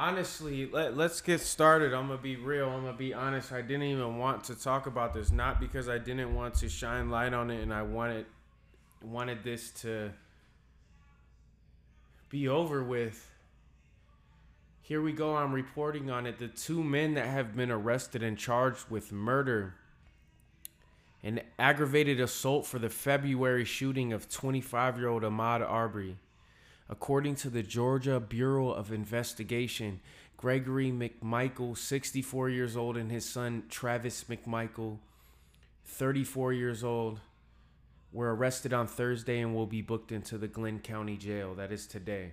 Honestly, let, let's get started. I'm gonna be real. I'm gonna be honest. I didn't even want to talk about this, not because I didn't want to shine light on it, and I wanted wanted this to be over with. Here we go. I'm reporting on it. The two men that have been arrested and charged with murder and aggravated assault for the February shooting of 25 year old Ahmaud Arbery. According to the Georgia Bureau of Investigation, Gregory McMichael, 64 years old, and his son Travis McMichael, 34 years old, were arrested on Thursday and will be booked into the Glynn County Jail. That is today.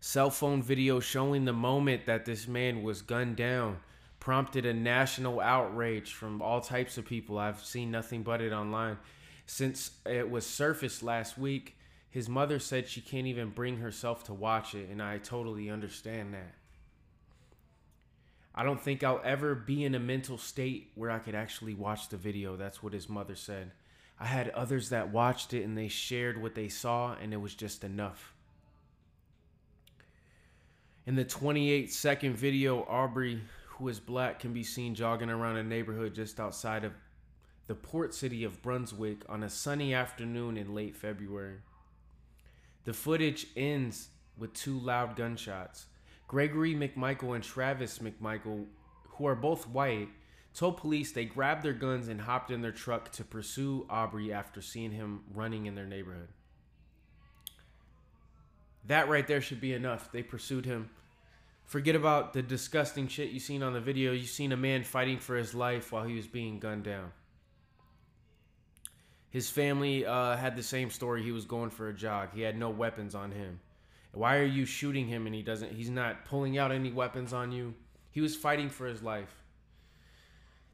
Cell phone video showing the moment that this man was gunned down prompted a national outrage from all types of people. I've seen nothing but it online. Since it was surfaced last week, his mother said she can't even bring herself to watch it, and I totally understand that. I don't think I'll ever be in a mental state where I could actually watch the video. That's what his mother said. I had others that watched it and they shared what they saw, and it was just enough. In the 28 second video, Aubrey, who is black can be seen jogging around a neighborhood just outside of the port city of Brunswick on a sunny afternoon in late February. The footage ends with two loud gunshots. Gregory McMichael and Travis McMichael, who are both white, told police they grabbed their guns and hopped in their truck to pursue Aubrey after seeing him running in their neighborhood. That right there should be enough. They pursued him Forget about the disgusting shit you seen on the video. You seen a man fighting for his life while he was being gunned down. His family uh, had the same story. He was going for a jog. He had no weapons on him. Why are you shooting him and he doesn't? He's not pulling out any weapons on you. He was fighting for his life.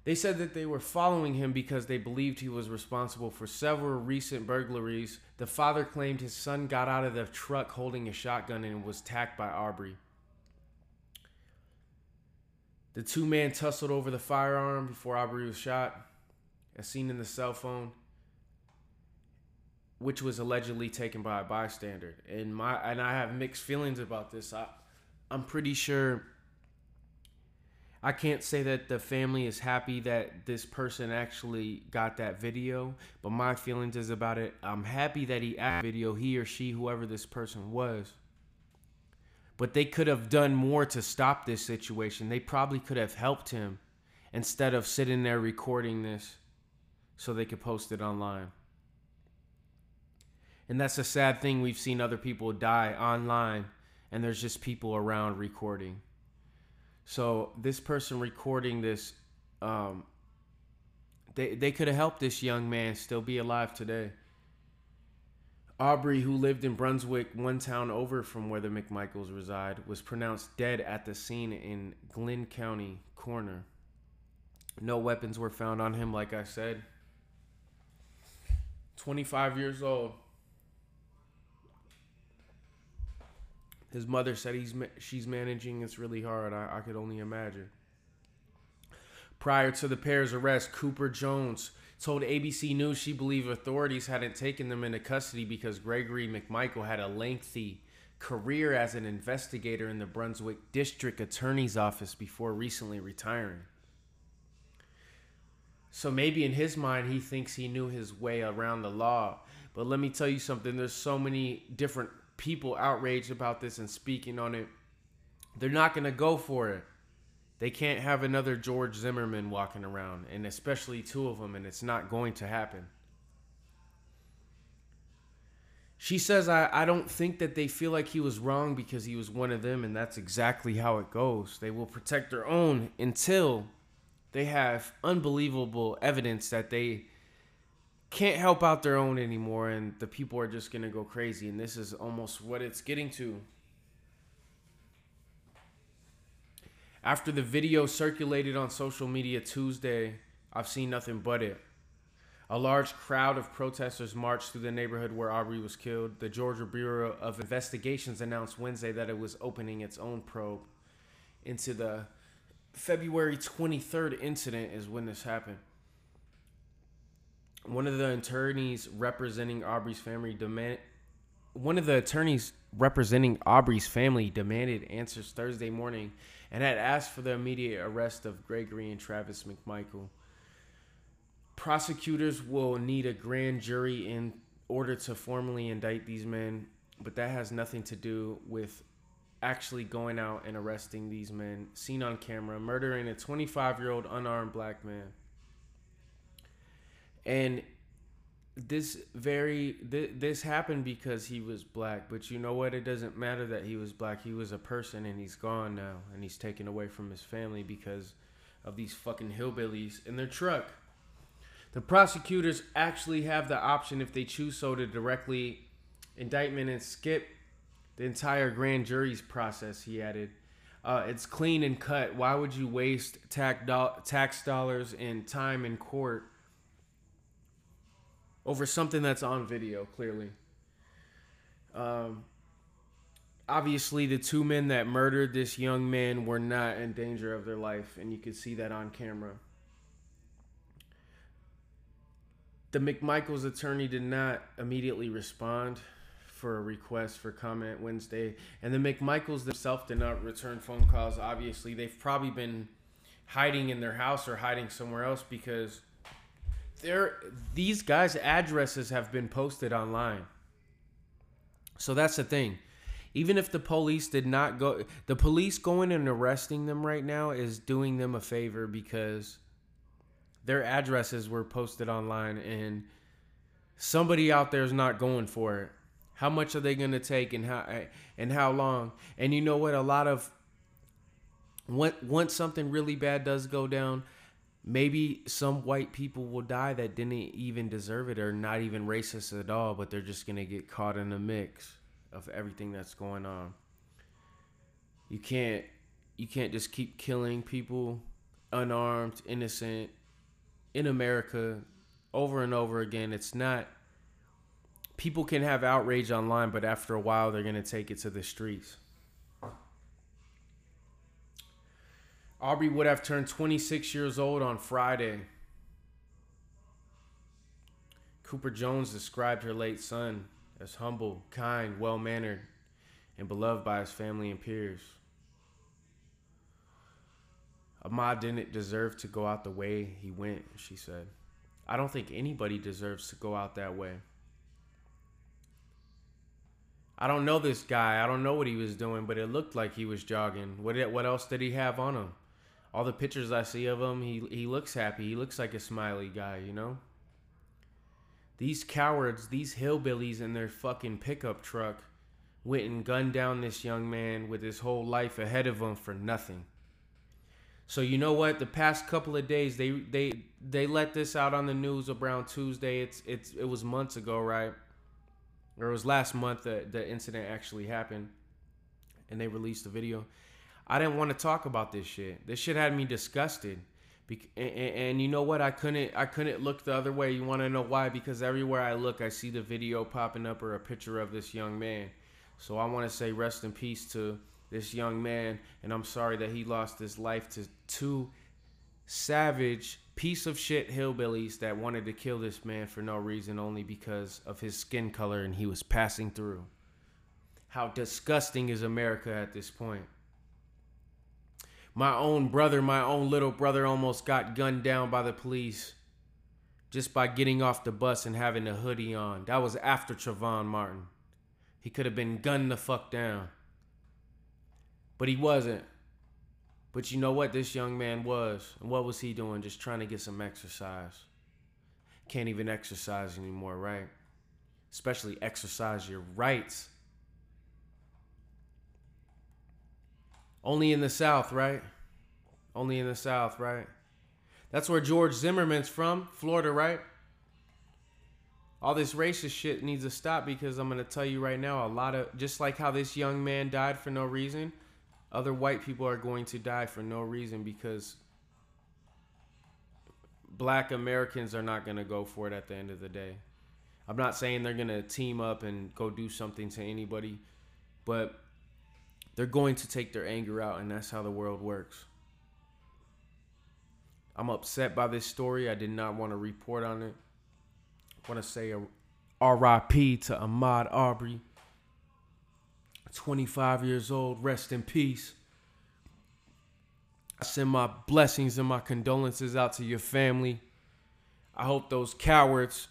They said that they were following him because they believed he was responsible for several recent burglaries. The father claimed his son got out of the truck holding a shotgun and was attacked by Aubrey. The two men tussled over the firearm before Aubrey was shot, as seen in the cell phone, which was allegedly taken by a bystander. And my and I have mixed feelings about this. I I'm pretty sure I can't say that the family is happy that this person actually got that video, but my feelings is about it. I'm happy that he added video, he or she, whoever this person was but they could have done more to stop this situation. They probably could have helped him instead of sitting there recording this so they could post it online. And that's a sad thing. We've seen other people die online and there's just people around recording. So this person recording this, um, they, they could have helped this young man still be alive today. Aubrey, who lived in Brunswick, one town over from where the McMichaels reside, was pronounced dead at the scene in Glynn County Corner. No weapons were found on him, like I said. 25 years old. His mother said he's she's managing. It's really hard. I, I could only imagine. Prior to the pair's arrest, Cooper Jones told ABC News she believed authorities hadn't taken them into custody because Gregory McMichael had a lengthy career as an investigator in the Brunswick District Attorney's Office before recently retiring. So maybe in his mind, he thinks he knew his way around the law. But let me tell you something there's so many different people outraged about this and speaking on it. They're not going to go for it. They can't have another George Zimmerman walking around, and especially two of them, and it's not going to happen. She says, I, I don't think that they feel like he was wrong because he was one of them, and that's exactly how it goes. They will protect their own until they have unbelievable evidence that they can't help out their own anymore, and the people are just to go crazy. And this is almost what it's getting to. After the video circulated on social media Tuesday, I've seen nothing but it. A large crowd of protesters marched through the neighborhood where Aubrey was killed. The Georgia Bureau of Investigations announced Wednesday that it was opening its own probe into the February 23rd incident is when this happened. One of the attorneys representing Aubrey's family demand one of the attorneys representing Arbery's family demanded answers Thursday morning and had asked for the immediate arrest of Gregory and Travis McMichael. Prosecutors will need a grand jury in order to formally indict these men, but that has nothing to do with actually going out and arresting these men seen on camera murdering a 25 year old unarmed black man. And this very th- this happened because he was black but you know what? It doesn't matter that he was black. He was a person and he's gone now and he's taken away from his family because of these fucking hillbillies in their truck. The prosecutors actually have the option if they choose so to directly indictment and skip the entire grand jury's process he added. Uh, it's clean and cut. Why would you waste tax, do- tax dollars and time in court over something that's on video, clearly. Um, obviously, the two men that murdered this young man were not in danger of their life, and you could see that on camera. The McMichaels attorney did not immediately respond for a request for comment Wednesday, and the McMichaels themselves did not return phone calls. Obviously, they've probably been hiding in their house or hiding somewhere else because there these guys' addresses have been posted online. So that's the thing. Even if the police did not go the police going and arresting them right now is doing them a favor because their addresses were posted online and somebody out there is not going for it. How much are they going to take and how and how long? And you know what a lot of once something really bad does go down, maybe some white people will die that didn't even deserve it or not even racist at all, but they're just gonna get caught in the mix of everything that's going on. You can't you can't just keep killing people unarmed, innocent in America over and over again. It's not people can have outrage online, but after a while they're gonna take it to the streets. Arbery would have turned 26 years old on Friday. Cooper Jones described her late son as humble, kind, well mannered, and beloved by his family and peers. Ahmaud didn't deserve to go out the way he went, she said. I don't think anybody deserves to go out that way. I don't know this guy. I don't know what he was doing, but it looked like he was jogging. What what else did he have on him? All the pictures I see of him, he he looks happy. He looks like a smiley guy, you know? These cowards, these hillbillies in their fucking pickup truck went and gunned down this young man with his whole life ahead of him for nothing. So you know what? The past couple of days, they they they let this out on the news around Tuesday. It's it's it was months ago, right? Or it was last month that the incident actually happened, and they released the video. I didn't want to talk about this shit. This shit had me disgusted. Be- and, and, you know what? I couldn't. I couldn't look the other way. You want to know why? Because everywhere I look, I see the video popping up or a picture of this young man. So I want to say rest in peace to this young man, and I'm sorry that he lost his life to two savage piece of shit hillbillies that wanted to kill this man for no reason, only because of his skin color and he was passing through. How disgusting is America at this point? My own brother, my own little brother, almost got gunned down by the police just by getting off the bus and having a hoodie on. That was after Trayvon Martin. He could have been gunned the fuck down. But he wasn't. But you know what this young man was? And what was he doing? Just trying to get some exercise. Can't even exercise anymore, right? Especially exercise your rights. Only in the South, right? Only in the South, right? That's where George Zimmerman's from, Florida, right? All this racist shit needs to stop because I'm going to tell you right now a lot of, just like how this young man died for no reason, other white people are going to die for no reason because black Americans are not going to go for it at the end of the day. I'm not saying they're going to team up and go do something to anybody, but they're going to take their anger out, and that's how the world works. I'm upset by this story. I did not want to report on it. I want to say a RIP to Ahmaud Aubrey, 25 years old. Rest in peace. I send my blessings and my condolences out to your family. I hope those cowards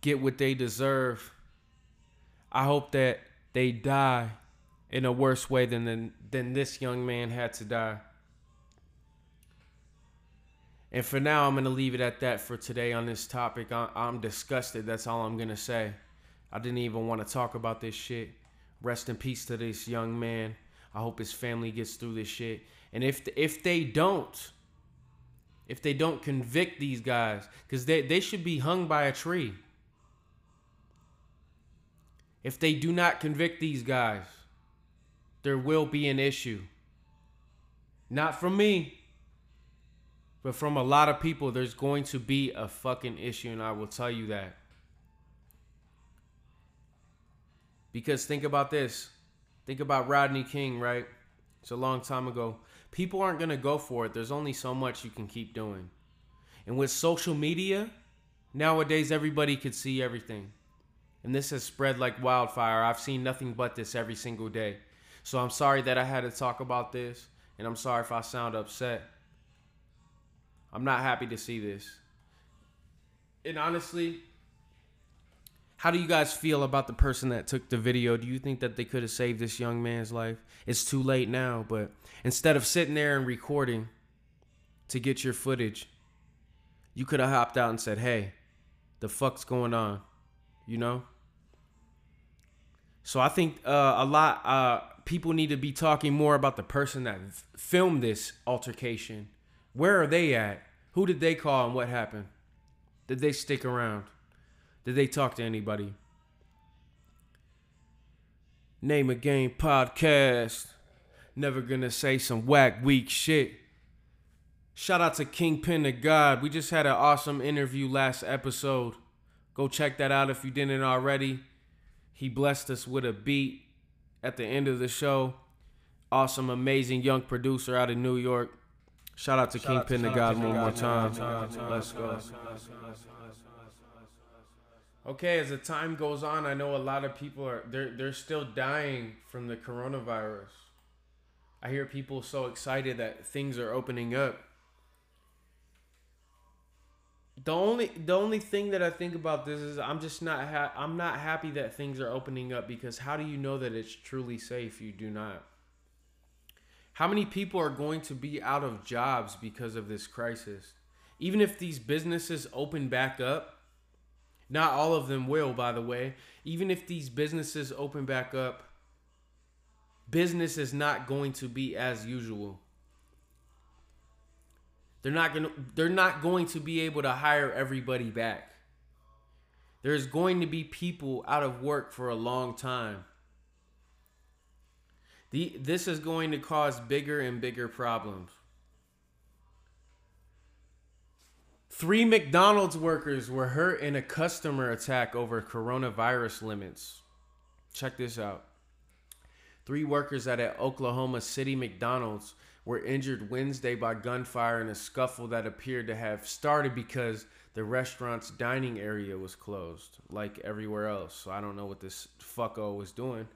get what they deserve. I hope that they die in a worse way than than, than this young man had to die. And for now, I'm going to leave it at that for today on this topic. I, I'm disgusted. That's all I'm going to say. I didn't even want to talk about this shit. Rest in peace to this young man. I hope his family gets through this shit. And if if they don't, if they don't convict these guys, because they, they should be hung by a tree. If they do not convict these guys, there will be an issue. Not from me, but from a lot of people, there's going to be a fucking issue, and I will tell you that. Because think about this. Think about Rodney King, right? It's a long time ago. People aren't going to go for it. There's only so much you can keep doing. And with social media, nowadays everybody could see everything. And this has spread like wildfire. I've seen nothing but this every single day. So I'm sorry that I had to talk about this. And I'm sorry if I sound upset. I'm not happy to see this. And honestly, how do you guys feel about the person that took the video? Do you think that they could have saved this young man's life? It's too late now, but instead of sitting there and recording to get your footage, you could have hopped out and said, "Hey, the fuck's going on?" You know? So I think uh, a lot uh, people need to be talking more about the person that filmed this altercation. Where are they at? Who did they call and what happened? Did they stick around? Did they talk to anybody? Name a game podcast. Never gonna say some whack weak shit. Shout out to Kingpin the God. We just had an awesome interview last episode. Go check that out if you didn't already. He blessed us with a beat at the end of the show. Awesome, amazing young producer out of New York. Shout out to Kingpin the God one more time. Let's go. Okay, as the time goes on, I know a lot of people are they're they're still dying from the coronavirus. I hear people so excited that things are opening up. The only the only thing that I think about this is I'm just not ha- I'm not happy that things are opening up because how do you know that it's truly safe? You do not. How many people are going to be out of jobs because of this crisis? Even if these businesses open back up, not all of them will, by the way. Even if these businesses open back up, business is not going to be as usual. They're not going to they're not going to be able to hire everybody back. There's going to be people out of work for a long time. The, this is going to cause bigger and bigger problems. Three McDonald's workers were hurt in a customer attack over coronavirus limits. Check this out. Three workers at an Oklahoma City McDonald's were injured Wednesday by gunfire in a scuffle that appeared to have started because the restaurant's dining area was closed, like everywhere else. So I don't know what this fucko was doing.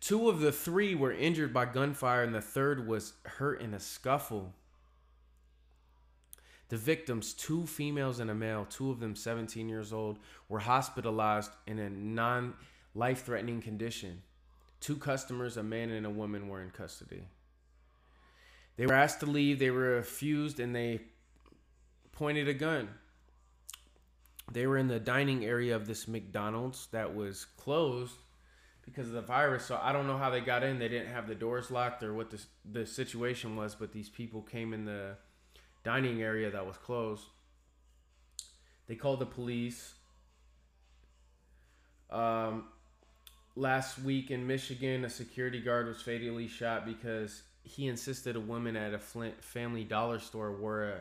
Two of the three were injured by gunfire, and the third was hurt in a scuffle. The victims, two females and a male, two of them 17 years old, were hospitalized in a non life threatening condition. Two customers, a man and a woman, were in custody. They were asked to leave, they were refused, and they pointed a gun. They were in the dining area of this McDonald's that was closed because of the virus. So I don't know how they got in. They didn't have the doors locked or what the the situation was, but these people came in the dining area that was closed. They called the police. Um, last week in Michigan, a security guard was fatally shot because he insisted a woman at a Flint Family Dollar store wear a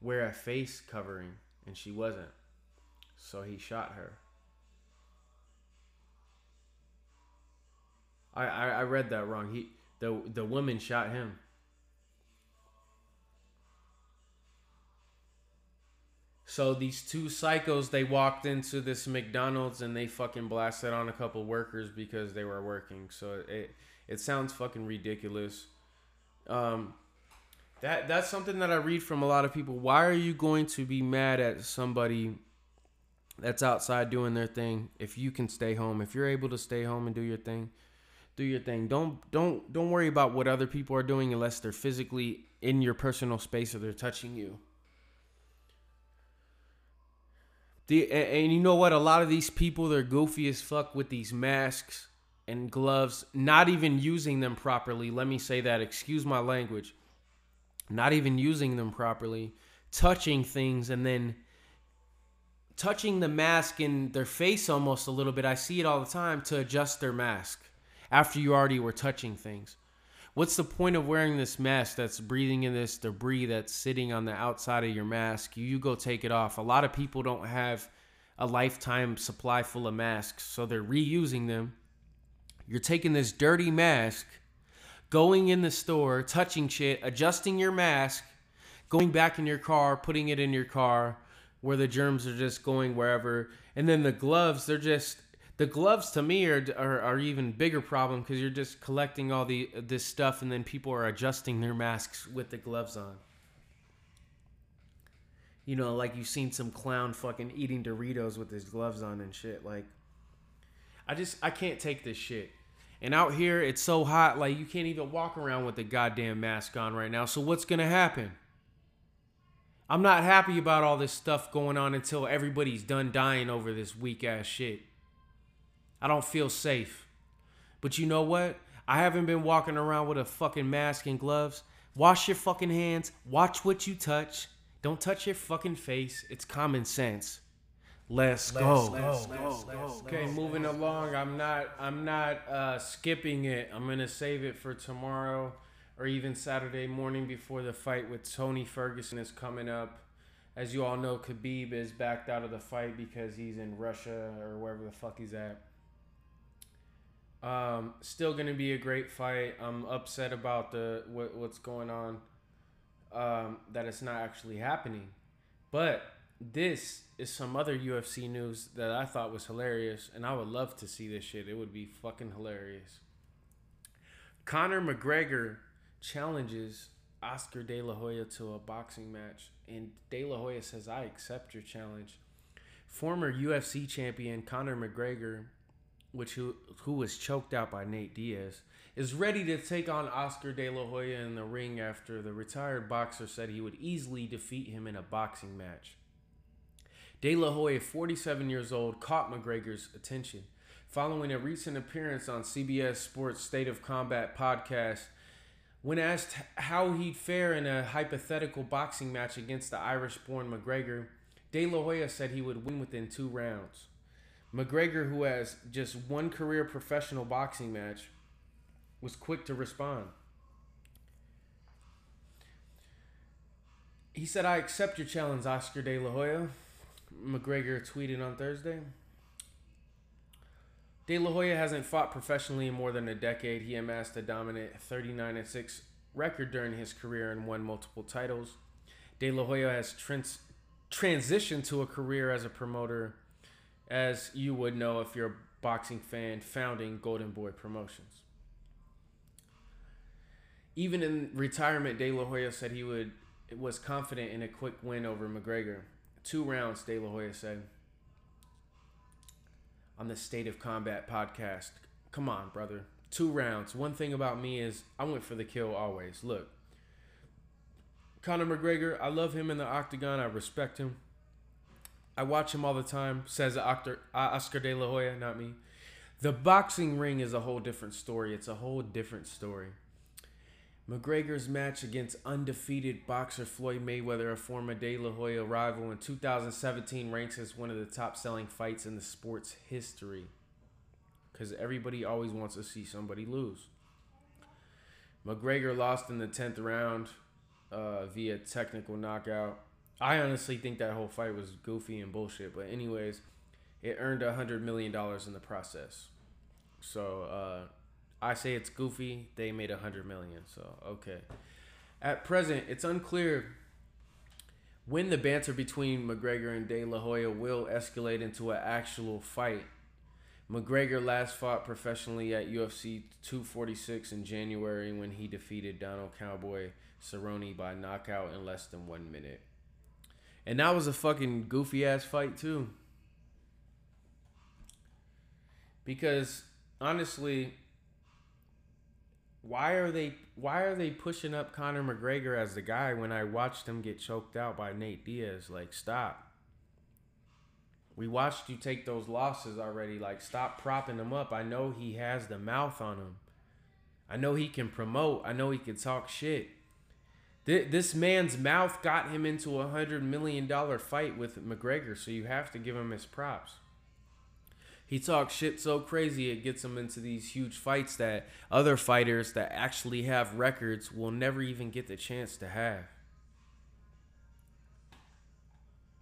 wear a face covering, and she wasn't. So he shot her. I, I, I read that wrong. He the the woman shot him. So these two psychos, they walked into this McDonald's and they fucking blasted on a couple workers because they were working. So it it sounds fucking ridiculous. Um, that that's something that I read from a lot of people. Why are you going to be mad at somebody that's outside doing their thing if you can stay home? If you're able to stay home and do your thing, do your thing. Don't don't don't worry about what other people are doing unless they're physically in your personal space or they're touching you. The and, and you know what? A lot of these people they're goofy as fuck with these masks and gloves, not even using them properly. Let me say that. Excuse my language. Not even using them properly, touching things and then touching the mask in their face almost a little bit. I see it all the time to adjust their mask after you already were touching things. What's the point of wearing this mask that's breathing in this debris that's sitting on the outside of your mask? You, you go take it off. A lot of people don't have a lifetime supply full of masks, so they're reusing them. You're taking this dirty mask, going in the store, touching shit, adjusting your mask, going back in your car, putting it in your car where the germs are just going wherever. And then the gloves, they're just the gloves to me are are, are even bigger problem because you're just collecting all the this stuff and then people are adjusting their masks with the gloves on. You know, like you've seen some clown fucking eating Doritos with his gloves on and shit. Like, I just I can't take this shit. And out here, it's so hot, like you can't even walk around with the goddamn mask on right now. So what's gonna happen? I'm not happy about all this stuff going on until everybody's done dying over this weak ass shit. I don't feel safe. But you know what? I haven't been walking around with a fucking mask and gloves. Wash your fucking hands. Watch what you touch. Don't touch your fucking face. It's common sense. Let's, go. Let's, let's, let's, okay, moving along. I'm not I'm not uh, skipping it. I'm gonna save it for tomorrow or even Saturday morning before the fight with Tony Ferguson is coming up. As you all know, Khabib is backed out of the fight because he's in Russia or wherever the fuck he's at. Um, still gonna be a great fight. I'm upset about the what, what's going on. Um, that it's not actually happening, but this is some other UFC news that I thought was hilarious, and I would love to see this shit. It would be fucking hilarious. Conor McGregor challenges Oscar De La Hoya to a boxing match, and De La Hoya says, "I accept your challenge." Former UFC champion Conor McGregor which who who was choked out by Nate Diaz, is ready to take on Oscar De La Hoya in the ring after the retired boxer said he would easily defeat him in a boxing match. De La Hoya, 47 years old, caught McGregor's attention following a recent appearance on CBS Sports State of Combat podcast. When asked how he'd fare in a hypothetical boxing match against the Irish born McGregor, De La Hoya said he would win within two rounds. McGregor, who has just one career professional boxing match, was quick to respond. He said, I accept your challenge, Oscar De La Hoya. McGregor tweeted on Thursday. De La Hoya hasn't fought professionally in more than a decade. He amassed a dominant 39 6 record during his career and won multiple titles. De La Hoya has trans- transitioned to a career as a promoter as you would know if you're a boxing fan, founding Golden Boy Promotions. Even in retirement, De La Hoya said he would was confident in a quick win over McGregor. Two rounds, De La Hoya said. On the State of Combat podcast. Come on, brother. Two rounds. One thing about me is I went for the kill always. Look, Conor McGregor, I love him in the octagon. I respect him. I watch him all the time. Says Oscar, De La Hoya, not me. The boxing ring is a whole different story. It's a whole different story. McGregor's match against undefeated boxer Floyd Mayweather, a former De La Hoya rival in 2017, ranks as one of the top selling fights in the sport's history. Because everybody always wants to see somebody lose. McGregor lost in the 10th round uh, via technical knockout. I honestly think that whole fight was goofy and bullshit. But anyways, it earned a hundred million dollars in the process. So uh, I say it's goofy. They made a hundred million. So okay. At present, it's unclear when the banter between McGregor and De La Hoya will escalate into an actual fight. McGregor last fought professionally at UFC 246 in January when he defeated Donald Cowboy Cerrone by knockout in less than one minute. And that was a fucking goofy ass fight too. Because honestly, why are they why are they pushing up Conor McGregor as the guy when I watched him get choked out by Nate Diaz? Like stop. We watched you take those losses already. Like stop propping him up. I know he has the mouth on him. I know he can promote. I know he can talk shit. This man's mouth got him into a hundred million dollar fight with McGregor, so you have to give him his props. He talks shit so crazy it gets him into these huge fights that other fighters that actually have records will never even get the chance to have.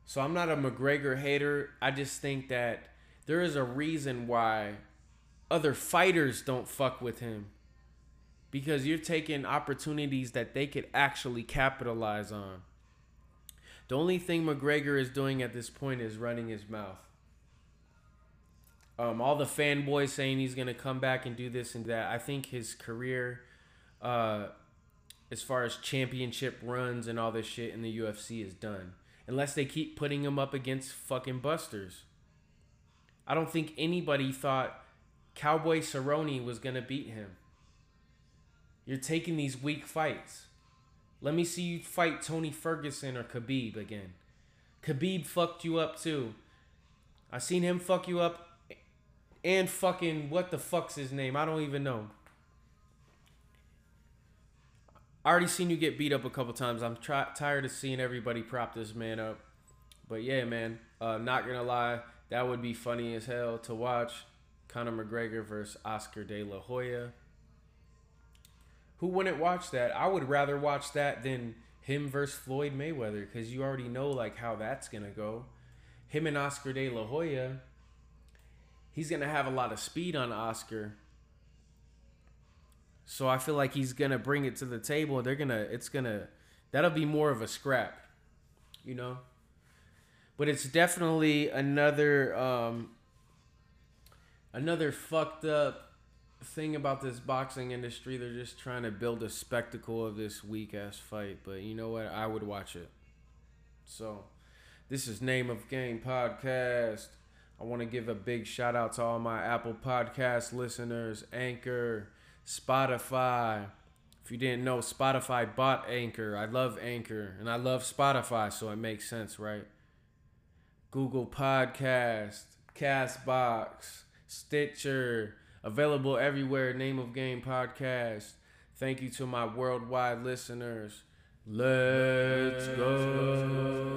So I'm not a McGregor hater. I just think that there is a reason why other fighters don't fuck with him because you're taking opportunities that they could actually capitalize on. The only thing McGregor is doing at this point is running his mouth. Um, all the fanboys saying he's gonna come back and do this and that. I think his career, uh, as far as championship runs and all this shit in the UFC is done. Unless they keep putting him up against fucking busters. I don't think anybody thought Cowboy Cerrone was gonna beat him. You're taking these weak fights. Let me see you fight Tony Ferguson or Khabib again. Khabib fucked you up too. I seen him fuck you up and fucking what the fuck's his name? I don't even know. I already seen you get beat up a couple times. I'm tired of seeing everybody prop this man up. But yeah, man, uh, not gonna lie, that would be funny as hell to watch. Conor McGregor versus Oscar De La Hoya who wouldn't watch that? I would rather watch that than him versus Floyd Mayweather because you already know like how that's gonna go. Him and Oscar De La Hoya, he's gonna have a lot of speed on Oscar. So I feel like he's gonna bring it to the table. They're gonna, it's gonna, that'll be more of a scrap, you know. But it's definitely another, um, another fucked up thing about this boxing industry, they're just trying to build a spectacle of this weak ass fight. But you know what? I would watch it. So, this is Name of Game Podcast. I want to give a big shout out to all my Apple Podcast listeners, Anchor, Spotify. If you didn't know, Spotify bought Anchor. I love Anchor and I love Spotify, so it makes sense, right? Google Podcast, Castbox, Stitcher, Available everywhere. Name of Game Podcast. Thank you to my worldwide listeners. Let's go.